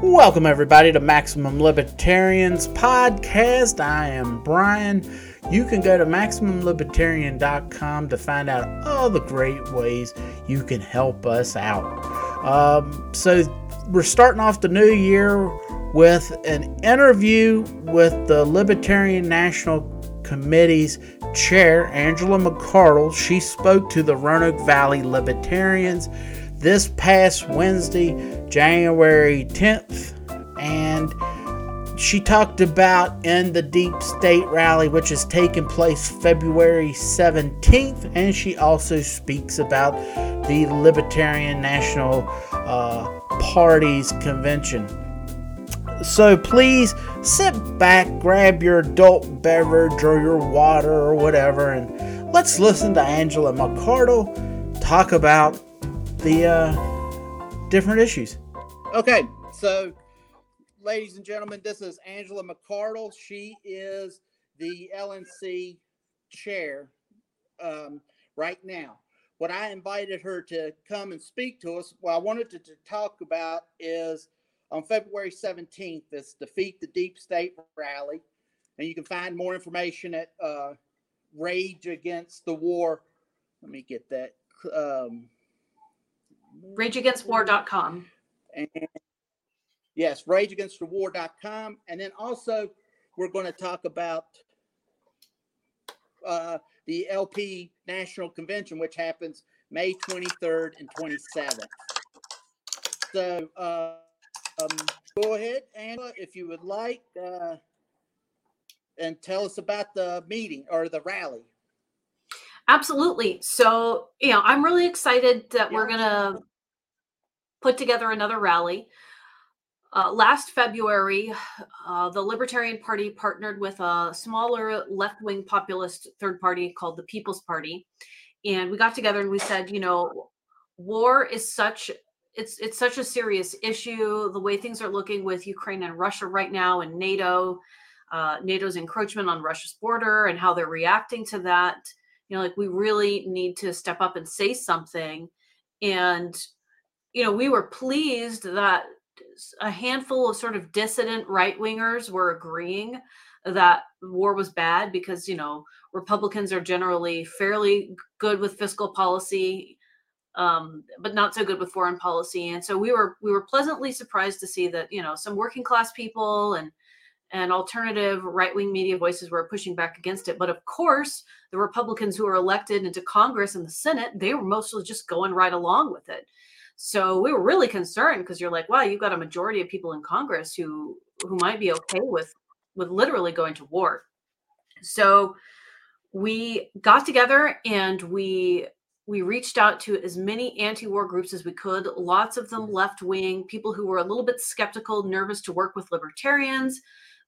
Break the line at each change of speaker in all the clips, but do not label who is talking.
Welcome, everybody, to Maximum Libertarians Podcast. I am Brian. You can go to MaximumLibertarian.com to find out all the great ways you can help us out. Um, so, we're starting off the new year with an interview with the Libertarian National Committee's chair, Angela McCardle. She spoke to the Roanoke Valley Libertarians this past Wednesday, January 10th, and she talked about in the Deep State rally, which is taking place February 17th, and she also speaks about the Libertarian National uh, Party's convention. So please sit back, grab your adult beverage or your water or whatever, and let's listen to Angela McCardle talk about the uh, different issues.
Okay, so ladies and gentlemen, this is Angela McArdle. She is the LNC chair um, right now. What I invited her to come and speak to us, what I wanted to, to talk about is on February 17th, this Defeat the Deep State rally. And you can find more information at uh, Rage Against the War. Let me get that. Um,
RageAgainstWar.com.
And yes, rageagainstthewar.com. And then also, we're going to talk about uh, the LP National Convention, which happens May 23rd and 27th. So, uh, um, go ahead, Angela, if you would like, uh, and tell us about the meeting or the rally.
Absolutely. So, you know, I'm really excited that we're going to put together another rally. Uh, last February, uh, the Libertarian Party partnered with a smaller left wing populist third party called the People's Party. And we got together and we said, you know, war is such it's it's such a serious issue the way things are looking with ukraine and russia right now and nato uh, nato's encroachment on russia's border and how they're reacting to that you know like we really need to step up and say something and you know we were pleased that a handful of sort of dissident right wingers were agreeing that war was bad because you know republicans are generally fairly good with fiscal policy um, but not so good with foreign policy. And so we were we were pleasantly surprised to see that you know some working class people and and alternative right wing media voices were pushing back against it. But of course, the Republicans who were elected into Congress and the Senate, they were mostly just going right along with it. So we were really concerned because you're like, wow, you've got a majority of people in Congress who who might be okay with with literally going to war. So we got together and we we reached out to as many anti-war groups as we could lots of them left wing people who were a little bit skeptical nervous to work with libertarians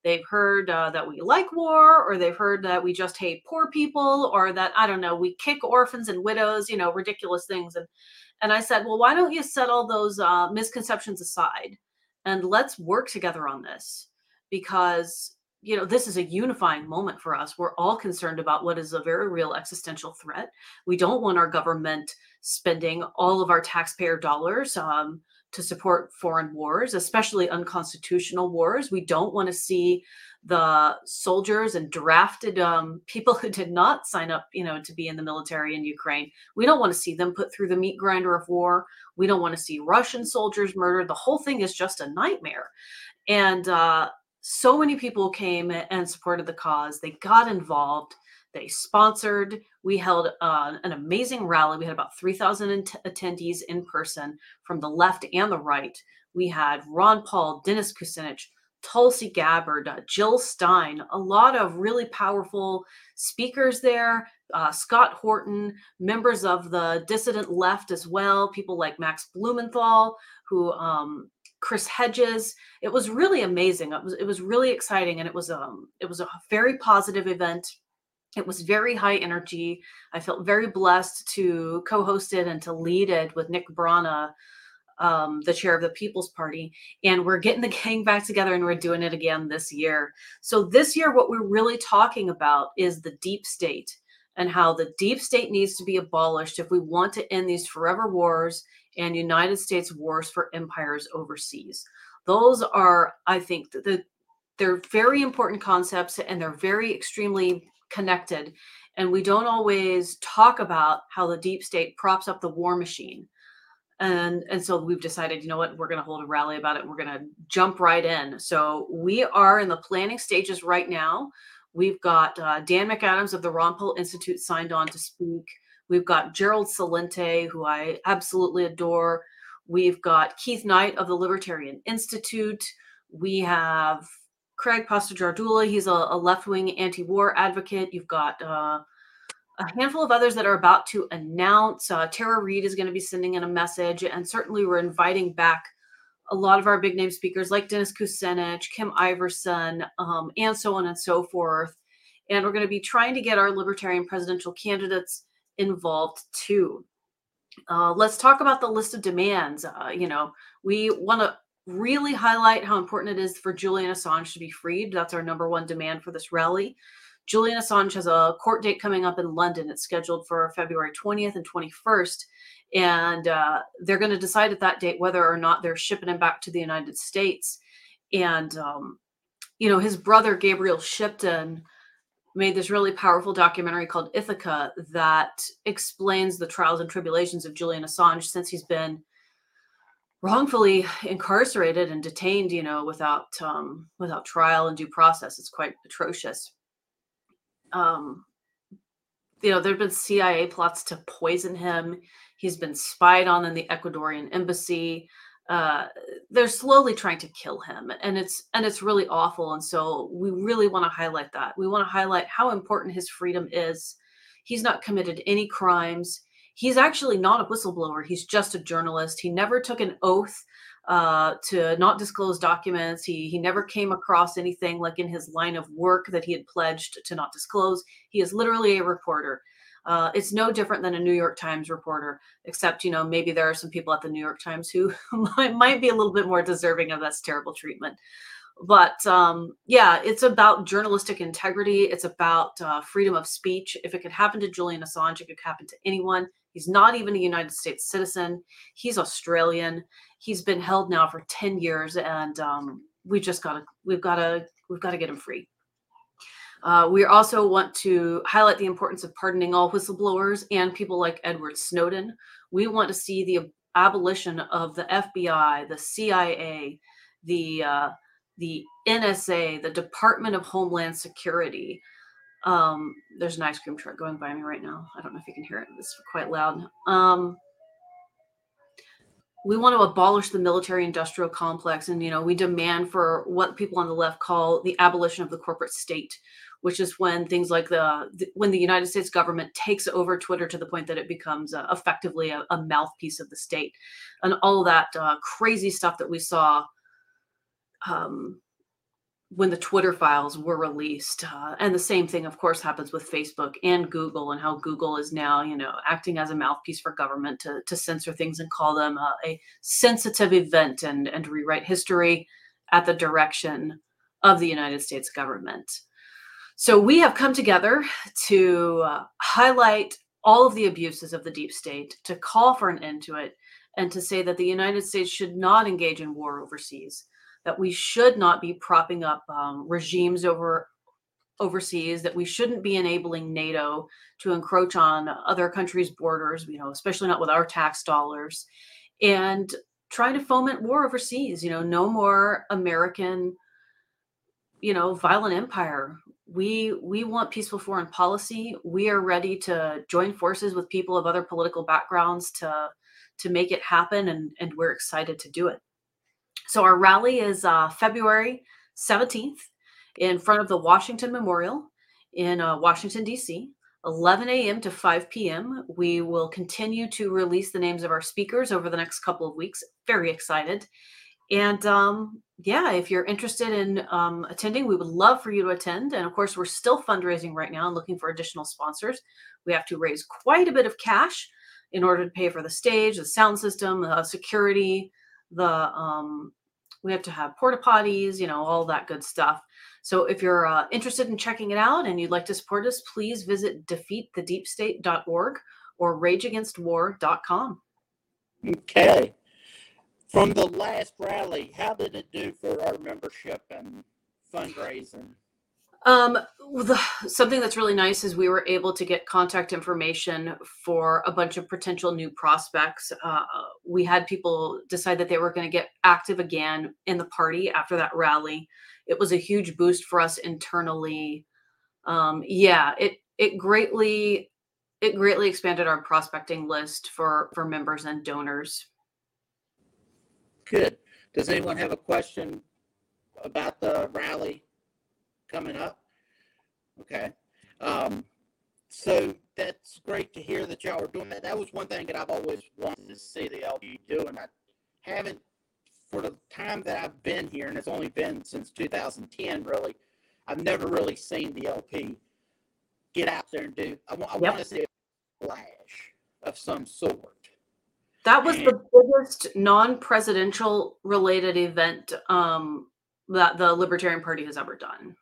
they've heard uh, that we like war or they've heard that we just hate poor people or that i don't know we kick orphans and widows you know ridiculous things and and i said well why don't you set all those uh, misconceptions aside and let's work together on this because you know, this is a unifying moment for us. We're all concerned about what is a very real existential threat. We don't want our government spending all of our taxpayer dollars um, to support foreign wars, especially unconstitutional wars. We don't want to see the soldiers and drafted um, people who did not sign up, you know, to be in the military in Ukraine. We don't want to see them put through the meat grinder of war. We don't want to see Russian soldiers murdered. The whole thing is just a nightmare. And uh, so many people came and supported the cause. They got involved. They sponsored. We held uh, an amazing rally. We had about 3,000 attendees in person from the left and the right. We had Ron Paul, Dennis Kucinich, Tulsi Gabbard, uh, Jill Stein, a lot of really powerful speakers there. Uh, Scott Horton, members of the dissident left as well, people like Max Blumenthal, who um, Chris Hedges. It was really amazing. It was it was really exciting, and it was um it was a very positive event. It was very high energy. I felt very blessed to co-host it and to lead it with Nick Brana, um, the chair of the People's Party. And we're getting the gang back together and we're doing it again this year. So this year, what we're really talking about is the deep state and how the deep state needs to be abolished if we want to end these forever wars and United States wars for empires overseas. Those are, I think, the they're very important concepts and they're very extremely connected. And we don't always talk about how the deep state props up the war machine. And, and so we've decided, you know what, we're going to hold a rally about it. We're going to jump right in. So we are in the planning stages right now. We've got uh, Dan McAdams of the Ron Paul Institute signed on to speak. We've got Gerald Celente, who I absolutely adore. We've got Keith Knight of the Libertarian Institute. We have Craig Pastojardula. He's a, a left wing anti war advocate. You've got uh, a handful of others that are about to announce. Uh, Tara Reade is going to be sending in a message. And certainly we're inviting back a lot of our big name speakers like Dennis Kucinich, Kim Iversen, um, and so on and so forth. And we're going to be trying to get our libertarian presidential candidates involved too. Uh, let's talk about the list of demands. Uh, you know, we want to really highlight how important it is for Julian Assange to be freed. That's our number one demand for this rally. Julian Assange has a court date coming up in London. It's scheduled for February 20th and 21st. And uh, they're going to decide at that date whether or not they're shipping him back to the United States. And, um, you know, his brother, Gabriel Shipton, made this really powerful documentary called Ithaca that explains the trials and tribulations of Julian Assange since he's been wrongfully incarcerated and detained, you know, without um, without trial and due process. It's quite atrocious. Um, you know, there have been CIA plots to poison him. He's been spied on in the Ecuadorian embassy. Uh, they're slowly trying to kill him, and it's and it's really awful. And so we really want to highlight that. We want to highlight how important his freedom is. He's not committed any crimes he's actually not a whistleblower. He's just a journalist. He never took an oath uh, to not disclose documents. He he never came across anything like in his line of work that he had pledged to not disclose. He is literally a reporter. Uh, it's no different than a New York Times reporter, except you know maybe there are some people at the New York Times who might, be a little bit more deserving of this terrible treatment. But um, yeah, it's about journalistic integrity. It's about uh, freedom of speech. If it could happen to Julian Assange, it could happen to anyone. He's not even a United States citizen. He's Australian. He's been held now for 10 years and um, we just got to we've got to we've got to get him free. Uh, we also want to highlight the importance of pardoning all whistleblowers and people like Edward Snowden. We want to see the abolition of the FBI, the CIA, the uh, the NSA, the Department of Homeland Security, um, there's an ice cream truck going by me right now. I don't know if you can hear it. It's quite loud. Um, we want to abolish the military industrial complex and you know we demand for what people on the left call the abolition of the corporate state which is when things like the, the when the united states government takes over twitter to the point that it becomes uh, effectively a, a, mouthpiece of the state and all that uh, crazy stuff that we saw um, when the Twitter files were released. Uh, and the same thing, of course, happens with Facebook and Google, and how Google is now, you know, acting as a mouthpiece for government to, to censor things and call them uh, a sensitive event and, and rewrite history at the direction of the United States government. So we have come together to uh, highlight all of the abuses of the deep state, to call for an end to it, and to say that the United States should not engage in war overseas that we should not be propping up um, regimes over overseas that we shouldn't be enabling nato to encroach on other countries borders you know especially not with our tax dollars and trying to foment war overseas you know no more american you know violent empire. We we want peaceful foreign policy. We are ready to join forces with people of other political backgrounds to to make it happen and and we're excited to do it so our rally is uh, February 17th in front of the Washington Memorial in uh, Washington, D.C. 11 a.m. to 5 p.m. We will continue to release the names of our speakers over the next couple of weeks. Very excited. And um, yeah, if you're interested in um, attending, we would love for you to attend. And of course, we're still fundraising right now and looking for additional sponsors. We have to raise quite a bit of cash in order to pay for the stage, the sound system, the security, the um, we have to have porta potties, you know, all that good stuff. So if you're uh, interested in checking it out and you'd like to support us, please visit defeatthedeepstate.org or rageagainstwar.com.
Okay.
from the last rally, how did it do for our membership and fundraising?
Um, the, something that's really nice is we were able to get contact information for a bunch of potential new prospects. Uh, we had people decide that they were going to get active again in the party after that rally. It was a huge boost for us internally. Um, yeah, it it greatly it greatly expanded our prospecting list for for members and donors.
Good. Does anyone have a question about the rally coming up? Okay. Um, so that's great to hear that y'all are doing that. That was one thing that I've always wanted to see the LP do, and I haven't for the time that I've been here, and it's only been since 2010, really. I've never really seen the LP get out there and do. I, I yep. want to see a flash of some sort.
That was the biggest non-presidential related event um, that the Libertarian Party has ever done.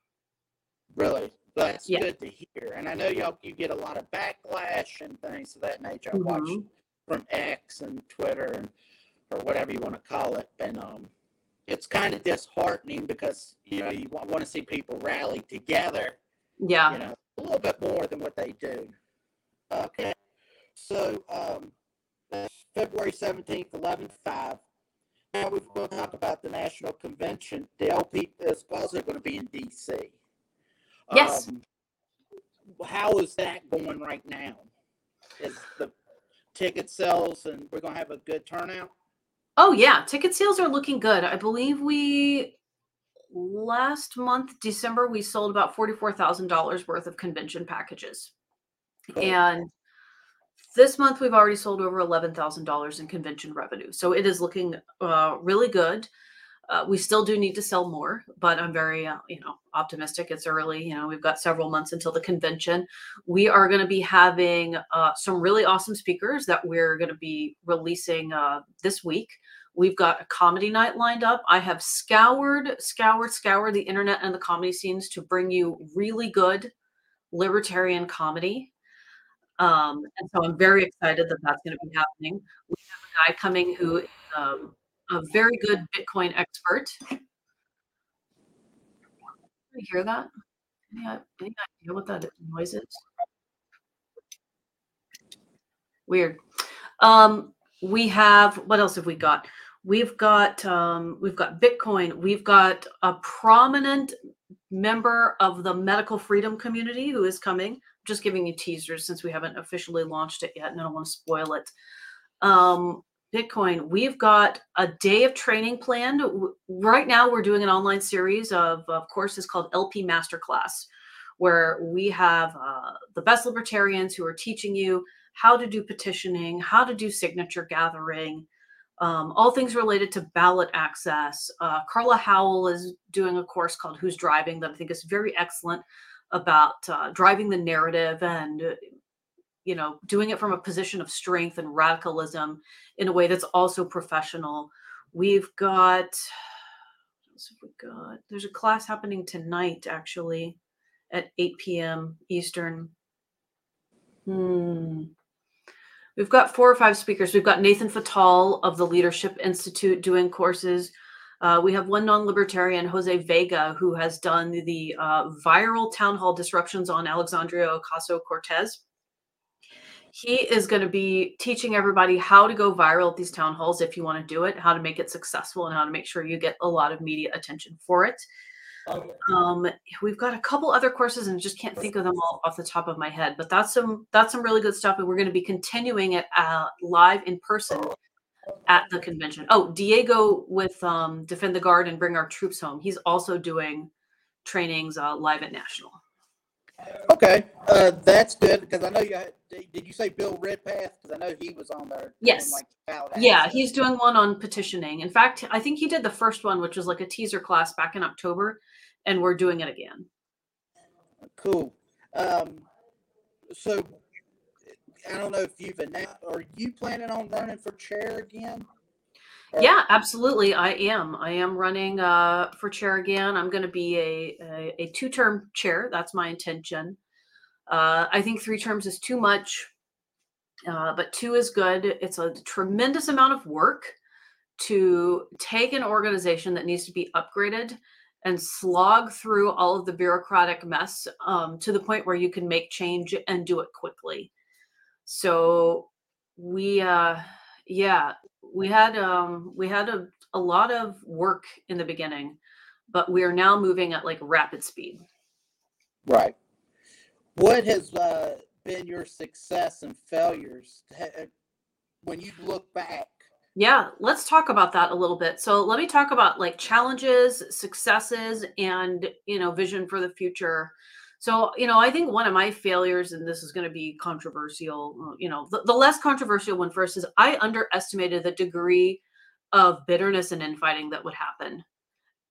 Really, that's yeah. good to hear. And I know y'all you get a lot of backlash and things of that nature. I mm-hmm. watch from X and Twitter and or whatever you want to call it, and um, it's kind of disheartening because you know you want, want to see people rally together.
Yeah,
you know, a little bit more than what they do. Okay, so um, February 17th, 11 5. Now we're going to talk about the National Convention. The LP is also going to be in D.C.
Yes. Um,
how is that going right now? Is the ticket sales and we're going to have a good turnout?
Oh, yeah. Ticket sales are looking good. I believe we last month, December, we sold about $44,000 worth of convention packages. Cool. And this month we've already sold over $11,000 in convention revenue. So it is looking uh, really good. Uh, we still do need to sell more, but I'm very, uh, you know, optimistic. It's early. You know, we've got several months until the convention. We are going to be having uh, some really awesome speakers that we're going to be releasing uh, this week. We've got a comedy night lined up. I have scoured, scoured, scoured the internet and the comedy scenes to bring you really good libertarian comedy. Um, and so I'm very excited that that's going to be happening. We have a guy coming who um, a very good Bitcoin expert. You hear that? Any, any idea what that noise is? Weird. Um, we have what else have we got? We've got um, we've got Bitcoin. We've got a prominent member of the medical freedom community who is coming just giving you teasers since we haven't officially launched it yet and I don't want to spoil it. Um, Bitcoin, we've got a day of training planned. Right now, we're doing an online series of, of courses called LP Masterclass, where we have uh, the best libertarians who are teaching you how to do petitioning, how to do signature gathering, um, all things related to ballot access. Uh, Carla Howell is doing a course called Who's Driving that I think is very excellent about uh, driving the narrative and you know doing it from a position of strength and radicalism in a way that's also professional we've got we got there's a class happening tonight actually at 8 p.m eastern hmm We've got four or five speakers. We've got Nathan Fatal of the Leadership Institute doing courses. Uh, we have one non-libertarian, Jose Vega, who has done the uh, viral town hall disruptions on Alexandria Ocasio-Cortez. He is going to be teaching everybody how to go viral at these town halls if you want to do it, how to make it successful, and how to make sure you get a lot of media attention for it. Um, we've got a couple other courses, and just can't think of them all off the top of my head. But that's some that's some really good stuff, and we're going to be continuing it uh, live in person at the convention. Oh, Diego with um, Defend the Guard and Bring Our Troops Home. He's also doing trainings uh, live at National.
Okay, uh, that's good because I know you. Had, did you say Bill Redpath? Because I know he was on there.
Yes. Like yeah, he's doing one on petitioning. In fact, I think he did the first one, which was like a teaser class back in October, and we're doing it again.
Cool. Um, so I don't know if you've announced. Are you planning on running for chair again?
Yeah, absolutely. I am. I am running uh, for chair again. I'm going to be a, a, a two term chair. That's my intention. Uh, I think three terms is too much, uh, but two is good. It's a tremendous amount of work to take an organization that needs to be upgraded and slog through all of the bureaucratic mess um, to the point where you can make change and do it quickly. So we, uh, yeah, we had um, we had a, a lot of work in the beginning, but we are now moving at like rapid speed.
Right. What has uh, been your success and failures when you look back
yeah, let's talk about that a little bit. So let me talk about like challenges, successes, and you know, vision for the future. So, you know, I think one of my failures, and this is going to be controversial, uh, you know, the, the less controversial one first is I underestimated the degree of bitterness and infighting that would happen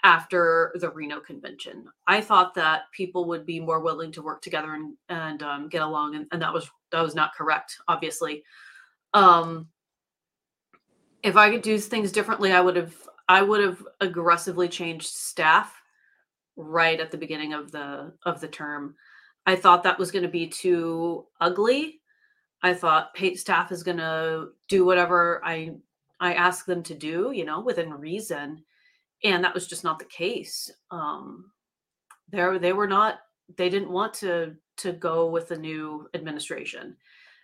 after the Reno convention. I thought that people would be more willing to work together and and um, get along, and, and that was that was not correct, obviously. Um, if I could do things differently, I would have I would have aggressively changed staff right at the beginning of the of the term. I thought that was going to be too ugly. I thought paid staff is going to do whatever I I ask them to do, you know, within reason, and that was just not the case. Um, there they were not they didn't want to to go with the new administration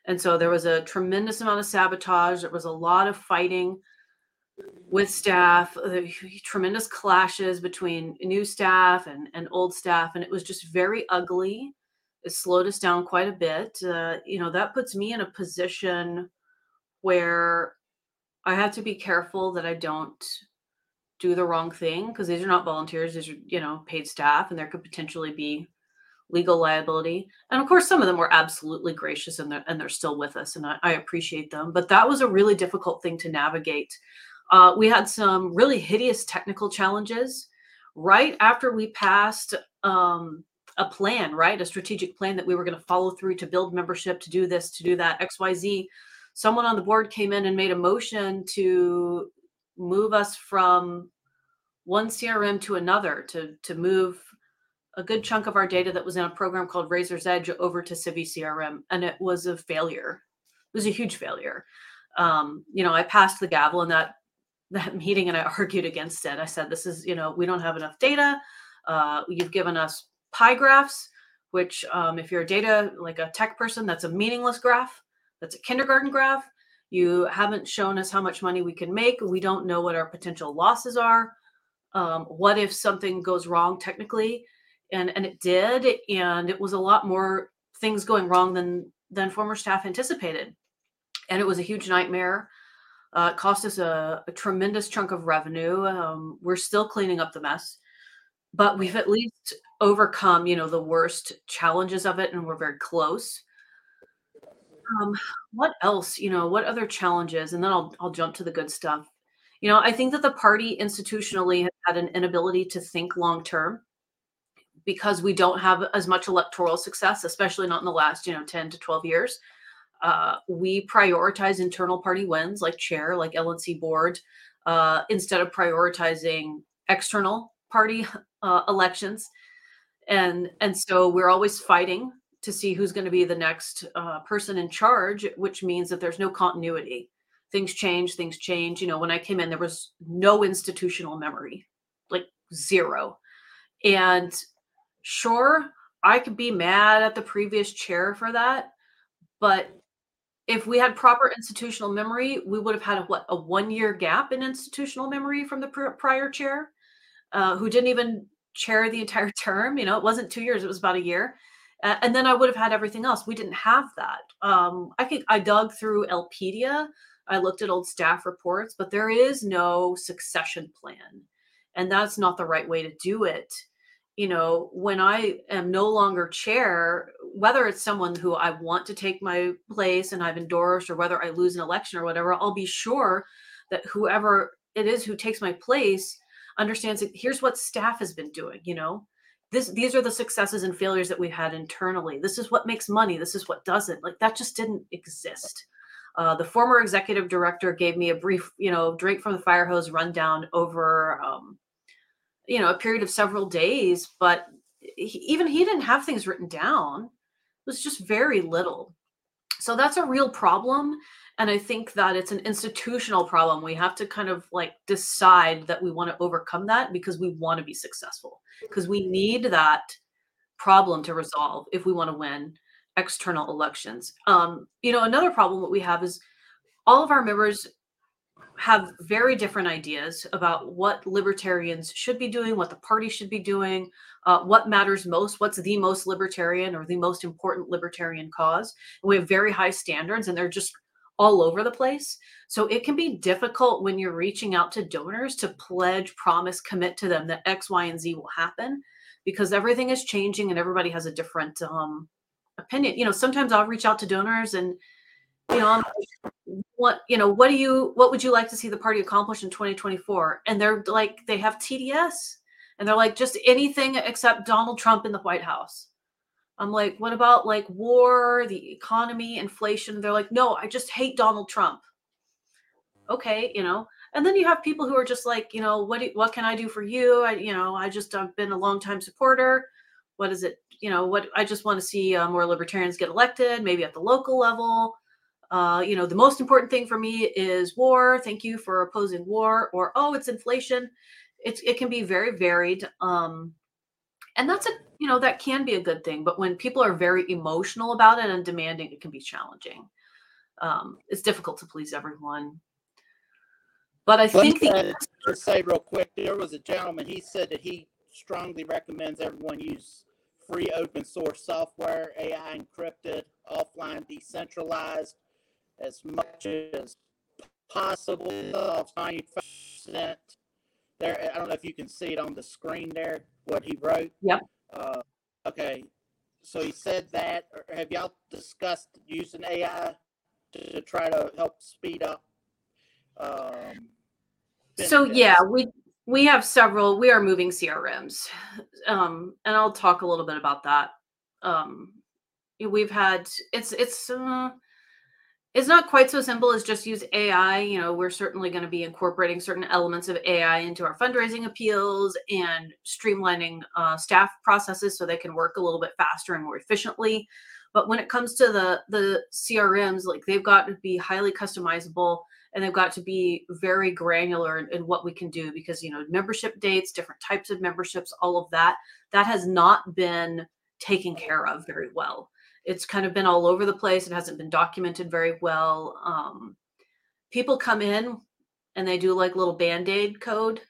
and so there was a tremendous amount of sabotage. There was a lot of fighting with staff, uh, tremendous clashes between new staff and, and old staff. And it was just very ugly. It slowed us down quite a bit. Uh, you know, that puts me in a position where I have to be careful that I don't do the wrong thing because these are not volunteers, these are, you know, paid staff, and there could potentially be legal liability. And of course, some of them were absolutely gracious and they're, and they're still with us, and I, I appreciate them. But that was a really difficult thing to navigate. Uh, we had some really hideous technical challenges right after we passed um, a plan, right? A strategic plan that we were going to follow through to build membership, to do this, to do that, XYZ. Someone on the board came in and made a motion to move us from one CRM to another, to to move a good chunk of our data that was in a program called Razor's Edge over to Civi CRM, and it was a failure. It was a huge failure. Um, you know, I passed the gavel and that that meeting, and I argued against it. I said, "This is, you know, we don't have enough data. Uh, you've given us pie graphs, which, um, if you're a data like a tech person, that's a meaningless graph. That's a kindergarten graph. You haven't shown us how much money we can make. We don't know what our potential losses are. Um, what if something goes wrong technically? and and it did and it was a lot more things going wrong than than former staff anticipated and it was a huge nightmare uh, it cost us a, a, tremendous chunk of revenue. Um, we're still cleaning up the mess but we've at least overcome you know the worst challenges of it and we're very close. Um, what else? You know what other challenges? And then I'll, I'll jump to the good stuff. You know i think that the party institutionally has had an inability to think long term because we don't have as much electoral success, especially not in the last, you know, 10 to 12 years. Uh, we prioritize internal party wins like chair, like LNC board, uh, instead of prioritizing external party uh, elections. And, and so we're always fighting to see who's going to be the next uh, person in charge, which means that there's no continuity. Things change, things change. You know, when I came in, there was no institutional memory, like zero. And sure, I could be mad at the previous chair for that, but if we had proper institutional memory, we would have had a, what a one year gap in institutional memory from the pr- prior chair, uh, who didn't even chair the entire term. You know, it wasn't two years; it was about a year. Uh, and then I would have had everything else. We didn't have that. Um, I think I dug through LPedia. I looked at old staff reports, but there is no succession plan, and that's not the right way to do it you know, when I am no longer chair, whether it's someone who I want to take my place and I've endorsed, or whether I lose an election or whatever, I'll be sure that whoever it is who takes my place understands that here's what staff has been doing, you know. This, these are the successes and failures that we've had internally. This is what makes money. This is what doesn't. Like that just didn't exist. Uh, the former executive director gave me a brief, you know, drink from the fire hose rundown over um, you know a period of several days but he, even he didn't have things written down it was just very little so that's a real problem And I think that it's an institutional problem. We have to kind of like decide that we want to overcome that because we want to be successful, because we need that problem to resolve if we want to win external elections. Um, you know, another problem that we have is all of our members have very different ideas about what libertarians should be doing, what the party should be doing, uh, what matters most, what's the most libertarian or the most important libertarian cause. And we have very high standards and they're just all over the place. So it can be difficult when you're reaching out to donors to pledge, promise, commit to them that X, Y, and Z will happen because everything is changing and everybody has a different um, opinion. You know, sometimes I'll reach out to donors and you know, what you know, what do you what would you like to see the party accomplish in 2024? And they're like, they have TDS, and they're like, just anything except Donald Trump in the White House. I'm like, what about like war, the economy, inflation? They're like, no, I just hate Donald Trump. Okay, you know. And then you have people who are just like, you know, what do, what can I do for you? I, you know, I just I've been a long time supporter. What is it? You know, what I just want to see uh, more libertarians get elected, maybe at the local level uh, you know, the most important thing for me is war. Thank you for opposing war. Or, oh, it's inflation. It's, it can be very varied. Um, and that's a, you know, that can be a good thing. But when people are very emotional about it and demanding, it can be challenging. Um, it's difficult to please everyone. But I think
the to say real quick, there was a gentleman. He said that he strongly recommends everyone use free open source software, AI encrypted, offline, decentralized, as much as possible of 95%. There, I don't know if you can see it on the screen there, what he wrote.
Yep.
Uh, okay. So he said that. Have y'all discussed using AI to, try to help speed up? Um,
so yeah, we we have several. We are moving CRMs, um, and I'll talk a little bit about that. Um, we've had it's it's uh, it's not quite so simple as just use AI. You know, we're certainly going to be incorporating certain elements of AI into our fundraising appeals and streamlining uh, staff processes so they can work a little bit faster and more efficiently. But when it comes to the the CRMs, like they've got to be highly customizable and they've got to be very granular in, in what we can do because you know membership dates, different types of memberships, all of that that has not been taken care of very well it's kind of been all over the place. It hasn't been documented very well. Um, people come in and they do like little band aid code,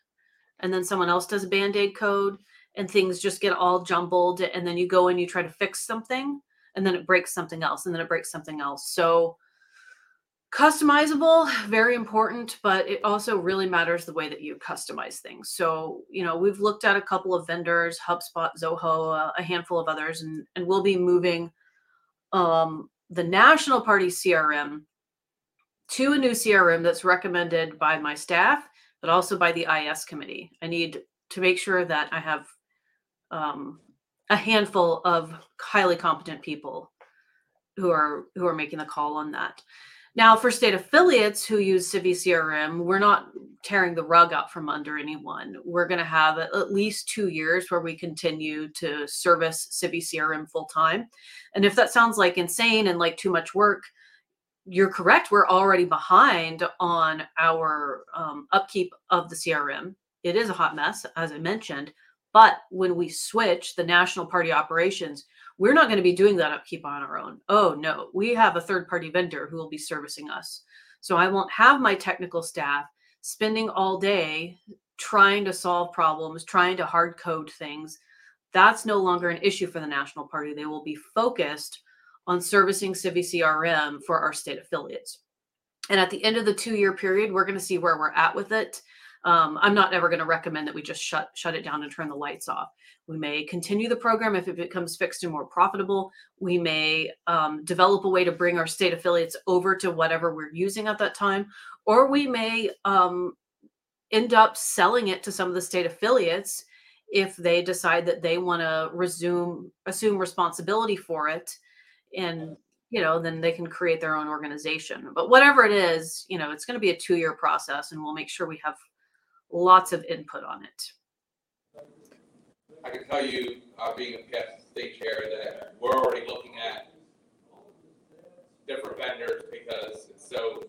and then someone else does a band aid code, and things just get all jumbled. And then you go and you try to fix something, and then it breaks something else, and then it breaks something else. So, customizable very important but it also really matters the way that you customize things so you know we've looked at a couple of vendors hubspot zoho a handful of others and and we'll be moving um, the national party CRM to a new CRM that's recommended by my staff, but also by the IS committee. I need to make sure that I have um, a handful of highly competent people who are who are making the call on that. Now, for state affiliates who use Civi CRM, we're not tearing the rug out from under anyone. We're going to have at least two years where we continue to service Civi CRM full time. And if that sounds like insane and like too much work, you're correct. We're already behind on our um, upkeep of the CRM. It is a hot mess, as I mentioned. But when we switch the national party operations, we're not going to be doing that upkeep on our own. Oh, no, we have a third party vendor who will be servicing us. So I won't have my technical staff spending all day trying to solve problems, trying to hard code things. That's no longer an issue for the National Party. They will be focused on servicing Civi CRM for our state affiliates. And at the end of the two year period, we're going to see where we're at with it. Um, I'm not ever going to recommend that we just shut shut it down and turn the lights off. We may continue the program if it becomes fixed and more profitable. We may um, develop a way to bring our state affiliates over to whatever we're using at that time, or we may um, end up selling it to some of the state affiliates if they decide that they want to resume assume responsibility for it and you know then they can create their own organization but whatever it is you know it's going to be a two year process and we'll make sure we have lots of input on it
I can tell you, uh, being a past state chair, that we're already looking at different vendors because it's so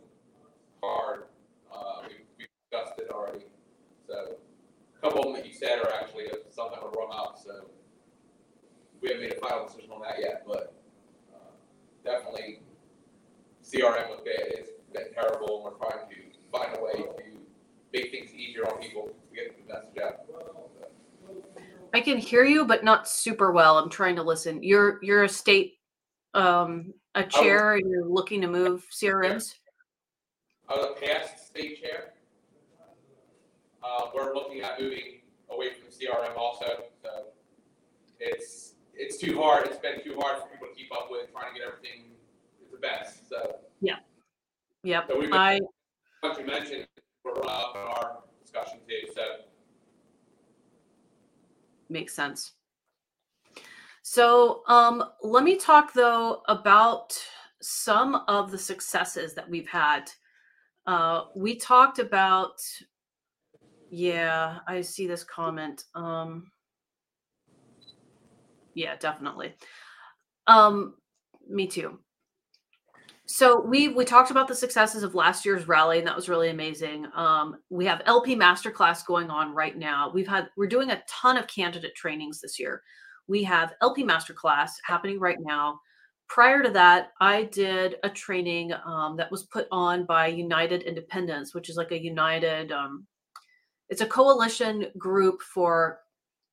hard. Uh, we, we discussed it already. So a couple of them that you said are actually some that were rung up. So we haven't made a final decision on that yet, but uh, definitely CRM was bad. It's been terrible, and we're trying to find a way to make things easier on people to get the message out.
I can hear you, but not super well. I'm trying to listen. You're you're a state um a chair and you're looking to move CRMs?
I was past state chair. Uh, we're looking at moving away from CRM also, so it's, it's too hard, it's been too hard for people to keep up with, trying to get everything the best, so.
Yeah, yep.
So we've been-
I
Like you mentioned, our discussion
makes sense. So, um, let me talk though about some of the successes that we've had. Uh, we talked about, yeah, I see this comment. Um, yeah, definitely. Um, me too. So we we talked about the successes of last year's rally, and that was really amazing. Um, we have LP Masterclass going on right now. We've had we're doing a ton of candidate trainings this year. We have LP Masterclass happening right now. Prior to that, I did a training um, that was put on by United Independence, which is like a united. Um, it's a coalition group for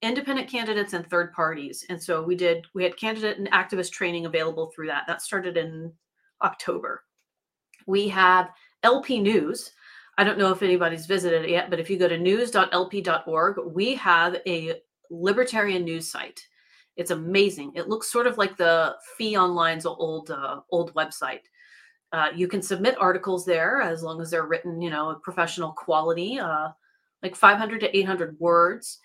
independent candidates and third parties. And so we did we had candidate and activist training available through that. That started in October. We have LP News. I don't know if anybody's visited it yet, but if you go to news.lp.org, we have a libertarian news site. It's amazing. It looks sort of like the Fee Online's old uh, old website. Uh, you can submit articles there as long as they're written, you know, professional quality, uh, like 500 to 800 words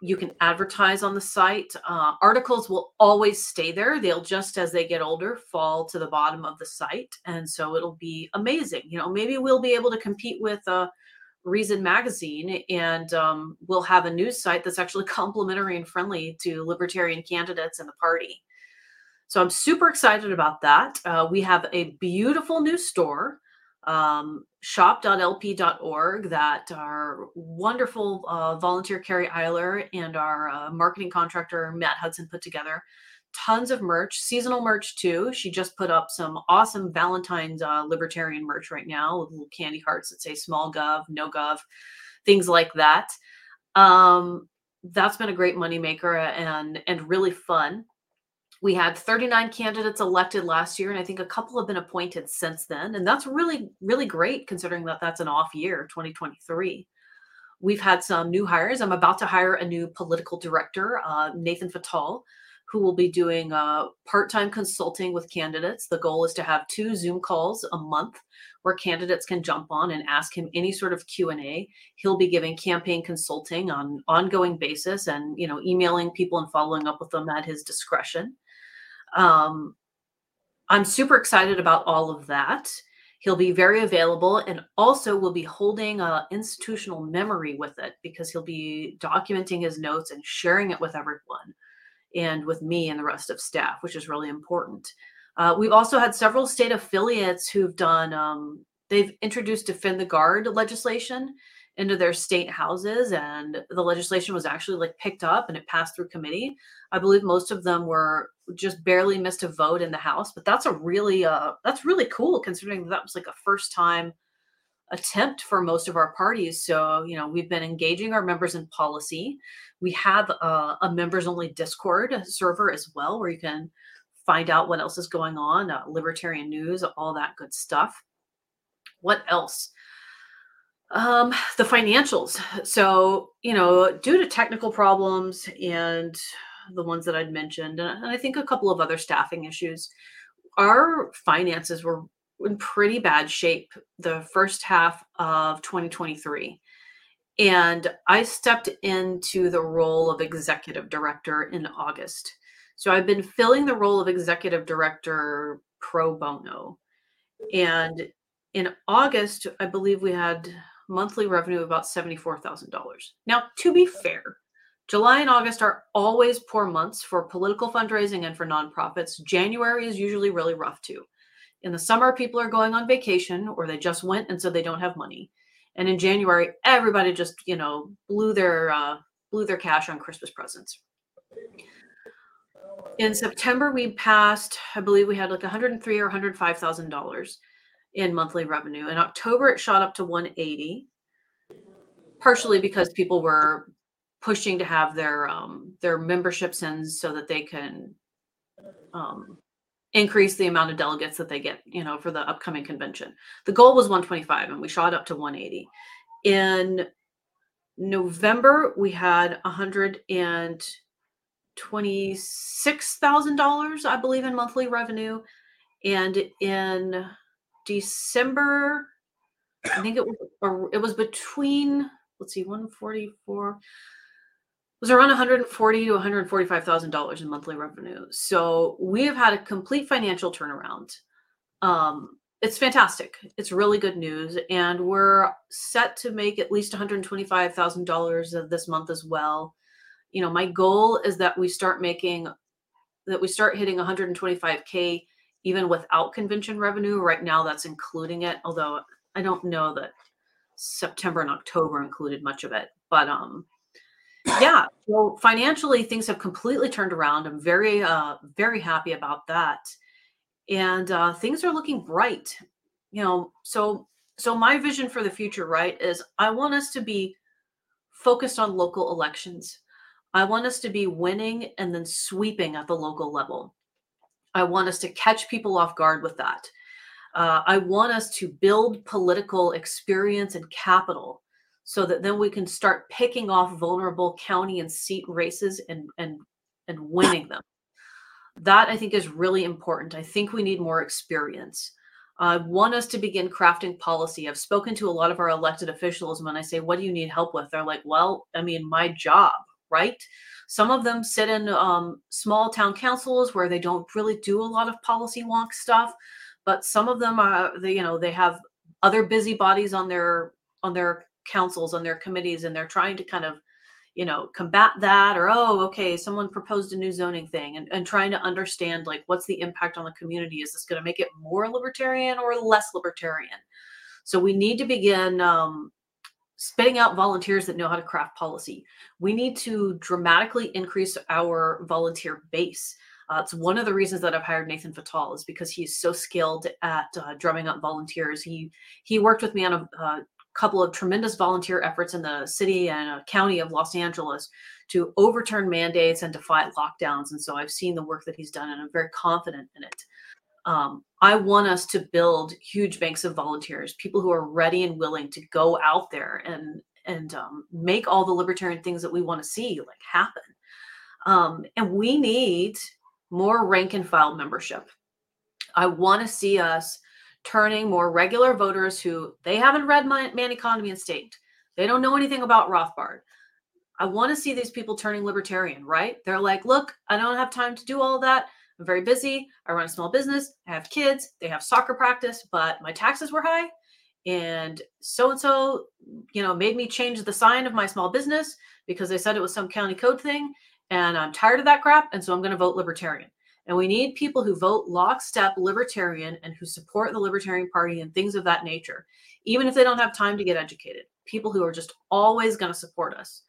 you can advertise on the site. Uh, articles will always stay there. They'll just as they get older fall to the bottom of the site, and so it'll be amazing. You know, maybe we'll be able to compete with uh, Reason Magazine, and um, we'll have a news site that's actually complimentary and friendly to libertarian candidates in the party. So I'm super excited about that. Uh, we have a beautiful new store um, shop.lp.org that our wonderful uh, volunteer Carrie Eiler and our uh, marketing contractor Matt Hudson put together. Tons of merch, seasonal merch too. She just put up some awesome Valentine's uh, libertarian merch right now with little candy hearts that say small gov, no gov, things like that. Um, that's been a great moneymaker and and really fun. We had 39 candidates elected last year, and I think a couple have been appointed since then. And that's really, really great considering that that's an off year, 2023. We've had some new hires. I'm about to hire a new political director, uh, Nathan Fatal, who will be doing uh, part-time consulting with candidates. The goal is to have two Zoom calls a month where candidates can jump on and ask him any sort of Q&A. He'll be giving campaign consulting on ongoing basis and, you know, emailing people and following up with them at his discretion. Um, I'm super excited about all of that. He'll be very available and also will be holding a institutional memory with it because he'll be documenting his notes and sharing it with everyone and with me and the rest of staff, which is really important. Uh, we've also had several state affiliates who've done, um, they've introduced Defend the Guard legislation into their state houses and the legislation was actually like picked up and it passed through committee i believe most of them were just barely missed a vote in the house but that's a really uh that's really cool considering that was like a first time attempt for most of our parties. So you know we've been engaging our members in policy. We have a, a members only discord server as well where you can find out what else is going on uh, libertarian news all that good stuff. What else? Um, the financials. So, you know, due to technical problems and the ones that I'd mentioned, and I think a couple of other staffing issues, our finances were in pretty bad shape the first half of 2023. And I stepped into the role of executive director in August. So I've been filling the role of executive director pro bono. And in August, I believe we had monthly revenue of about $74,000. Now, to be fair, July and August are always poor months for political fundraising and for nonprofits. January is usually really rough too. In the summer, people are going on vacation or they just went and so they don't have money. And in January, everybody just, you know, blew their uh, blew their cash on Christmas presents. In September, we passed, I believe we had like 103 or 105 thousand dollars in monthly revenue. In October, it shot up to 180, partially because people were pushing to have their um, their memberships in so that they can um, increase the amount of delegates that they get, you know, for the upcoming convention. The goal was 125 and we shot up to 180. In November, we had $126,000, I believe, in monthly revenue. And in December, I think it was, it was between, let's see, 144 was around 140 to 145 thousand dollars in monthly revenue. So we have had a complete financial turnaround. Um, it's fantastic. It's really good news, and we're set to make at least 125 thousand dollars this month as well. You know, my goal is that we start making that we start hitting 125k even without convention revenue. Right now, that's including it, although I don't know that September and October included much of it. But um, yeah so financially things have completely turned around. I'm very uh very happy about that. And uh things are looking bright you know so so my vision for the future right is i want us to be focused on local elections. I want us to be winning and then sweeping at the local level. I want us to catch people off guard with that. Uh, i want us to build political experience and capital so that then we can start picking off vulnerable county and seat races and and and winning them. That i think is really important. I think we need more experience. I want us to begin crafting policy. I've spoken to a lot of our elected officials when i say what do you need help with? They're like well i mean my job right? Some of them sit in um, small town councils where they don't really do a lot of policy wonk stuff but some of them are they, you know they have other busy bodies on their on their councils on their committees and they're trying to kind of you know combat that or oh okay someone proposed a new zoning thing and, and trying to understand like what's the impact on the community? Is this going to make it more libertarian or less libertarian? So we need to begin um, spitting out volunteers that know how to craft policy. We need to dramatically increase our volunteer base. Uh, it's one of the reasons that I've hired Nathan Fatal is because he's so skilled at uh, drumming up volunteers. He he worked with me on a uh, couple of tremendous volunteer efforts in the city and uh, county of Los Angeles to overturn mandates and defy lockdowns. And so I've seen the work that he's done, and I'm very confident in it. Um, I want us to build huge banks of volunteers, people who are ready and willing to go out there and and um, make all the libertarian things that we want to see like happen. Um, and we need more rank and file membership. I want to see us turning more regular voters who they haven't read Man, Man Economy and State. They don't know anything about Rothbard. I want to see these people turning libertarian, right? They're like, look, I don't have time to do all that. I'm very busy. I run a small business. I have kids. They have soccer practice, but my taxes were high. And so and so, you know, made me change the sign of my small business because they said it was some county code thing. And I'm tired of that crap. And so I'm going to vote libertarian. And we need people who vote lockstep libertarian and who support the Libertarian Party and things of that nature, even if they don't have time to get educated. People who are just always going to support us.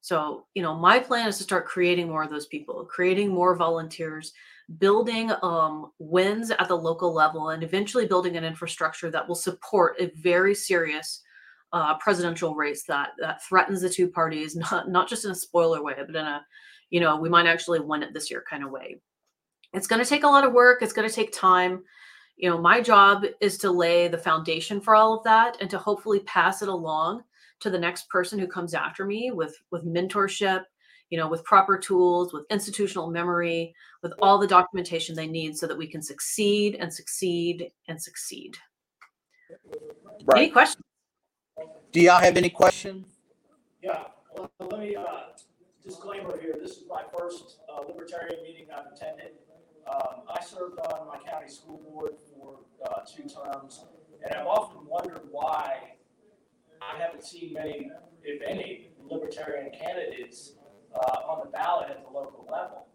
So, you know, my plan is to start creating more of those people, creating more volunteers, building um, wins at the local level, and eventually building an infrastructure that will support a very serious uh, presidential race that that threatens the two parties, not not just in a spoiler way, but in a, you know, we might actually win it this year kind of way it's going to take a lot of work it's going to take time. You know my job is to lay the foundation for all of that and to hopefully pass it along to the next person who comes after me with with mentorship you know with proper tools with institutional memory with all the documentation they need so that we can succeed and succeed and succeed. Right. any questions?
Do y'all have any questions?
Yeah well, let me uh, disclaimer here. This is my first uh, libertarian meeting i've attended um, I served on my county school board for uh, two terms, and I've often wondered why I haven't seen many, if any, libertarian candidates uh, on the ballot at the local level.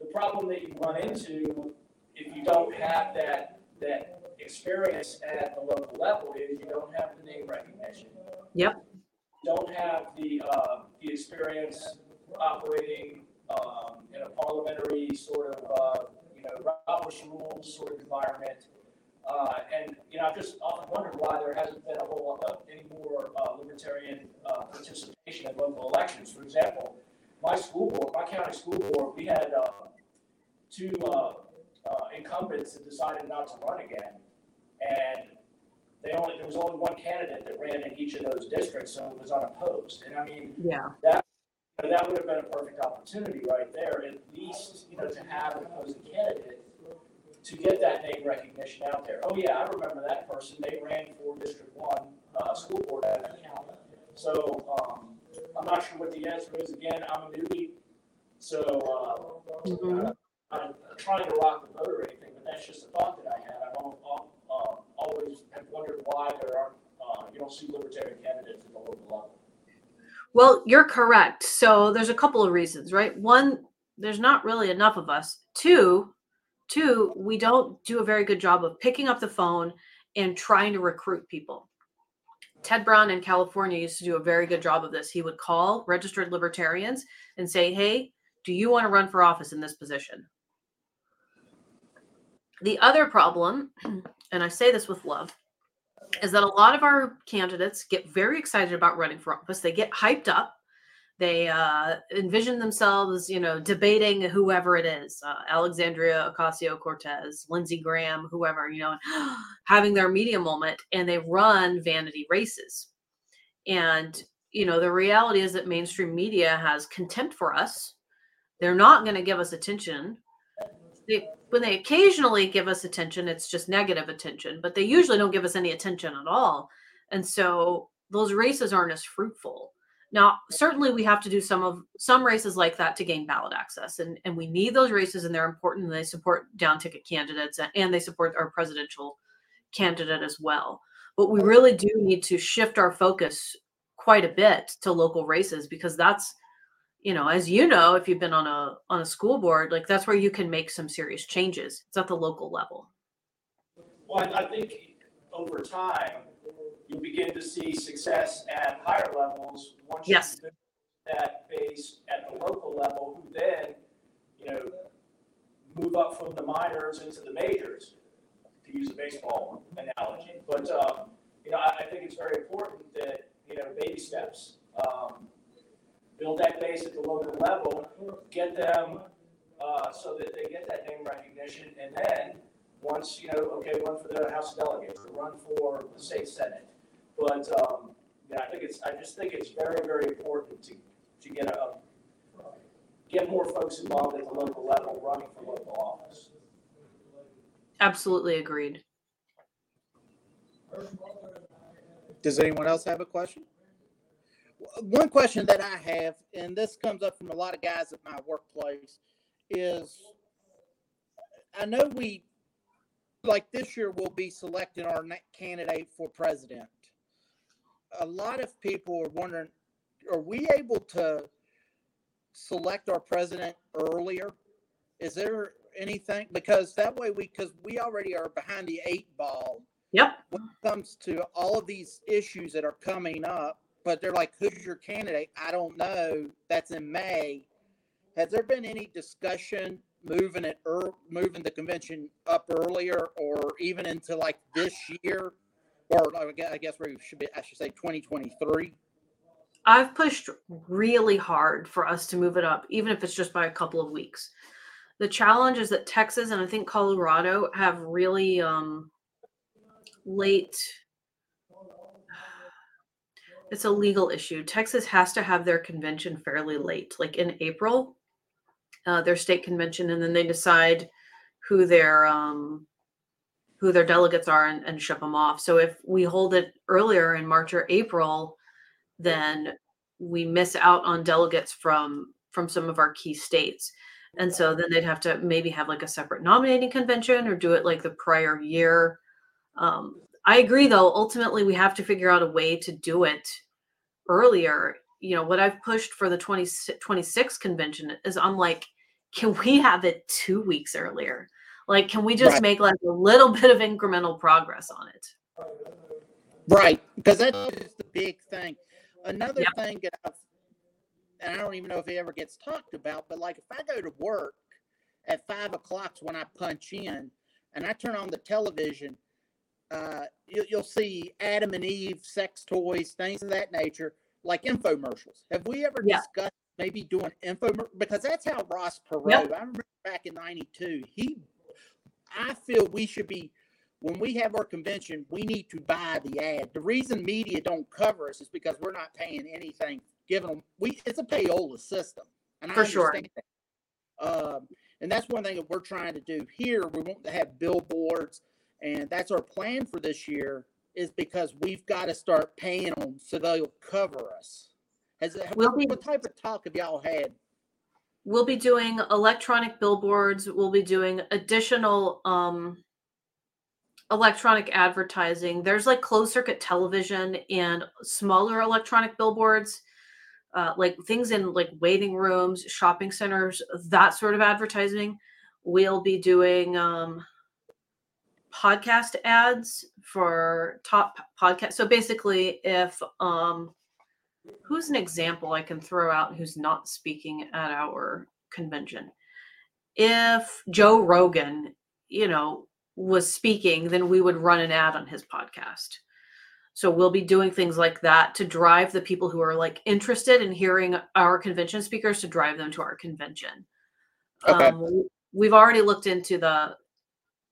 The problem that you run into if you don't have that that experience at the local level is you don't have the name recognition.
Yep.
Don't have the, uh, the experience operating, um, in a parliamentary sort of, uh, you know, Robert's rules sort of environment. Uh, and, you know, I've just often wondered why there hasn't been a whole lot of, any more, uh, libertarian, uh, participation in local elections. For example, my school board, my county school board, we had, uh, two, uh, uh, incumbents that decided not to run again. And they only, there was only one candidate that ran in each of those districts, so it was unopposed. And I mean,
Yeah.
you know, that would have been a perfect opportunity right there, at least, you know, to have an opposing candidate to get that name recognition out there. Oh, yeah, I remember that person, they ran for District One, uh, school board out of county. So, um, I'm not sure what the answer is, again, I'm a newbie, so, uh,
Mhm.
I'm trying to rock the boat or anything, but that's just a thought that I had. I've al- al- uh, always have wondered why there aren't, uh, you don't see libertarian candidates at the local level.
Well, you're correct. So there's a couple of reasons, right? One, there's not really enough of us. Two, two, we don't do a very good job of picking up the phone and trying to recruit people. Ted Brown in California used to do a very good job of this. He would call registered libertarians and say, "Hey, do you want to run for office in this position?" The other problem, and I say this with love, is that a lot of our candidates get very excited about running for office. They get hyped up. They uh, envision themselves, you know, debating whoever it is, uh, Alexandria Ocasio Cortez, Lindsey Graham, whoever, you know, having their media moment, and they run vanity races. And you know, the reality is that mainstream media has contempt for us. They're not going to give us attention. They, when they occasionally give us attention, it's just negative attention, but they usually don't give us any attention at all. And so those races aren't as fruitful. Now, certainly we have to do some of some races like that to gain ballot access. And, and we need those races and they're important and they support down ticket candidates and- and they support our presidential candidate as well. But we really do need to shift our focus quite a bit to local races because that's you know as you know if you've been on a on a school board like that's where you can make some serious changes it's at the local level
Well, I think over time, you'll begin to see success at higher levels once you
Yes.
build that base at the local level, who then, you know, move up from the minors into the majors, to use a baseball analogy. But, um, you know, I, I think it's very important that, you know, baby steps, um, build that base at the local level, get them, uh, so that they get that name recognition, and then, once, you know, okay, run for the House of Delegates, or run for the state senate. But, um, yeah, I think it's, I just think it's very, very important to, to get a, get more folks involved at the local level, running for local office.
absolutely agreed
Does anyone else have a question? One question that I have, and this comes up from a lot of guys at my workplace, is I know we, like this year, we'll be selecting our candidate for president. A lot of people are wondering, are we able to select our president earlier? Is there anything, because that way we, because we already are behind the eight ball
yep
when it comes to all of these issues that are coming up, but they're like, who's your candidate? I don't know. That's in May. Has there been any discussion moving it or moving the convention up earlier or even into like this year? Or I gue- I guess we should be, I should say 2023.
i've pushed really hard for us to move it up even if it's just by a couple of weeks the challenge is that texas and i think colorado have really um late it's a legal issue. Texas has to have their convention fairly late like in april uh, their state convention and then they decide who their um who their delegates are and, and ship them off. So if we hold it earlier in march or april then we miss out on delegates from from some of our key states. And so then they'd have to maybe have like a separate nominating convention or do it like the prior year um, i agree though ultimately we have to figure out a way to do it earlier you know what i've pushed for the 20, 26 convention is i'm like can we have it two weeks earlier Like, can we just
Right.
make like a little bit of incremental progress on it?
Right, because that is the big thing. Another thing that I've, and I don't even know if it ever gets talked about, but like if I go to work at five o'clock when I punch in and I turn on the television, uh, you, you'll see Adam and Eve, sex toys, things of that nature, like infomercials. Have we ever
Yeah.
discussed maybe doing infomercials? Because that's how Ross Perot,
Yep.
I remember back in 92, he, I feel we should be when we have our convention, we need to buy the ad. The reason media don't cover us is because we're not paying anything. Giving them, we it's a payola system, and
For
I
sure.
that. Um, and that's one thing that we're trying to do here. We want to have billboards, and that's our plan for this year. Is because we've got to start paying them so they'll cover us. Has
We'll
what,
be-
what type of talk have y'all had?
We'll be doing electronic billboards. We'll be doing additional um, electronic advertising. There's like closed circuit television and smaller electronic billboards, uh, like things in like waiting rooms, shopping centers, that sort of advertising. We'll be doing um, podcast ads for top podcast. So basically, if um, who's an example I can throw out who's not speaking at our convention? If Joe Rogan, you know, was speaking, then we would run an ad on his podcast. So we'll be doing things like that to drive the people who are like interested in hearing our convention speakers to drive them to our convention.
Okay.
Um, we- we've already looked into the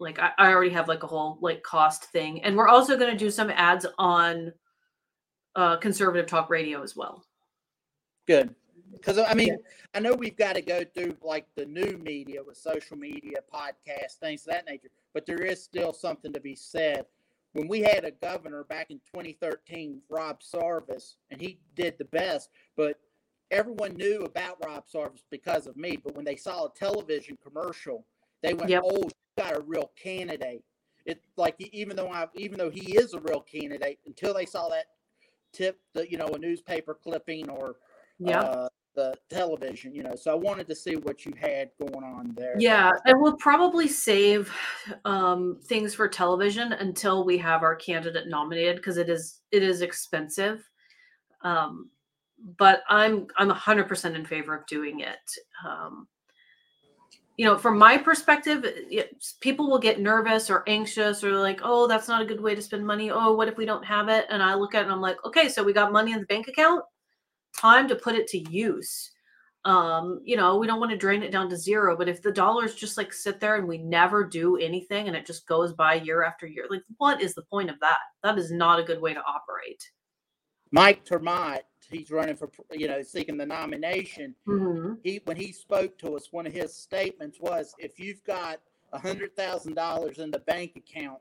like I, I already have like a whole like cost thing and we're also going to do some ads on uh conservative talk radio as well
Good. Because I mean, I know we've got to go through like the new media with social media, podcasts, things of that nature, but there is still something to be said. When we had a governor back in 2013, Rob Sarvis, and he did the best, but everyone knew about Rob Sarvis because of me. But when they saw a television commercial, they went,
Yep.
"Oh, got a real candidate." It's like even though I even though he is a real candidate, until they saw that tip, the you know a newspaper clipping or
yeah
uh, the television, you know. So I wanted to see what you had going on there.
yeah and we'll probably save um things for television until we have our candidate nominated because it is it is expensive um but i'm i'm 100% in favor of doing it um you know from my perspective people will get nervous or anxious or like oh that's not a good way to spend money. Oh what if we don't have it? And i look at it and i'm like okay so we got money in the bank account. Time to put it to use. Um you know we don't want to drain it down to zero but if the dollars just like sit there and we never do anything and it just goes by year after year like what is the point of that? That is not a good way to operate.
Mike ter Maat, he's running for, you know, seeking the nomination.
mm-hmm.
He when he spoke to us, one of his statements was, "If you've got a hundred thousand dollars in the bank account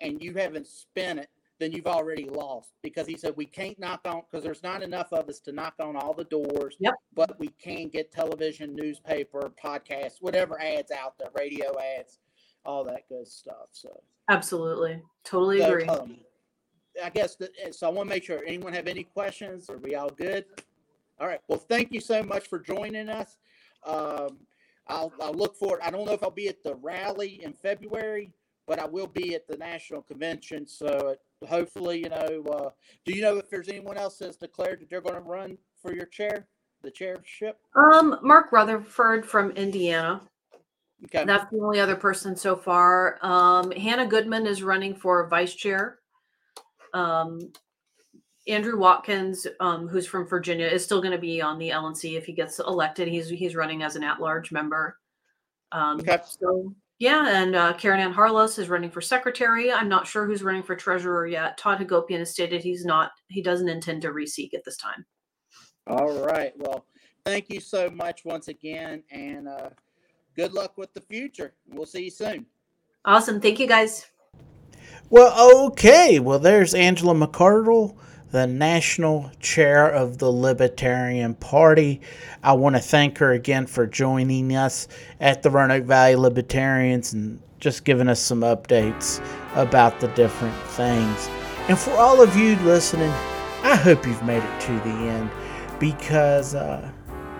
and you haven't spent it, then you've already lost." Because he said we can't knock on because there's not enough of us to knock on all the doors.
Yep.
But we can get television, newspaper, podcasts, whatever ads out there, radio ads, all that good stuff. So.
absolutely totally
So,
agree
um, I guess that, so I want to make sure anyone have any questions? Are we all good? All right. Well, thank you so much for joining us. Um, I'll, I'll look forward. I don't know if I'll be at the rally in February, but I will be at the national convention. So hopefully, you know, uh, do you know if there's anyone else that's declared that they're going to run for your chair, the chairship?
um mark rutherford from indiana
Okay.
That's the only other person so far. Um, Hannah Goodman is running for vice chair. Um, Andrew Watkins, um, who's from Virginia, is still going to be on the LNC if he gets elected. He's he's running as an at-large member. Um,
Okay.
So yeah, and uh, Caryn Ann Harlos is running for secretary. I'm not sure who's running for treasurer yet. Todd Hagopian has stated he's not. He doesn't intend to reseek at this time.
All right. Well, thank you so much once again, and uh, good luck with the future. We'll see you soon.
Awesome. Thank you, guys.
Well, okay. Well, there's Angela McCardle, the national chair of the Libertarian Party. I want to thank her again for joining us at the Roanoke Valley Libertarians and just giving us some updates about the different things. And for all of you listening, I hope you've made it to the end because uh,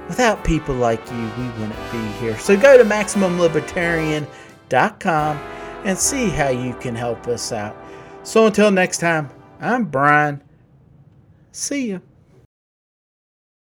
without people like you, we wouldn't be here. So go to Maximum Libertarian
www.libtarianmedia.com and see how you can help us out. So until next time, I'm Brian. See you.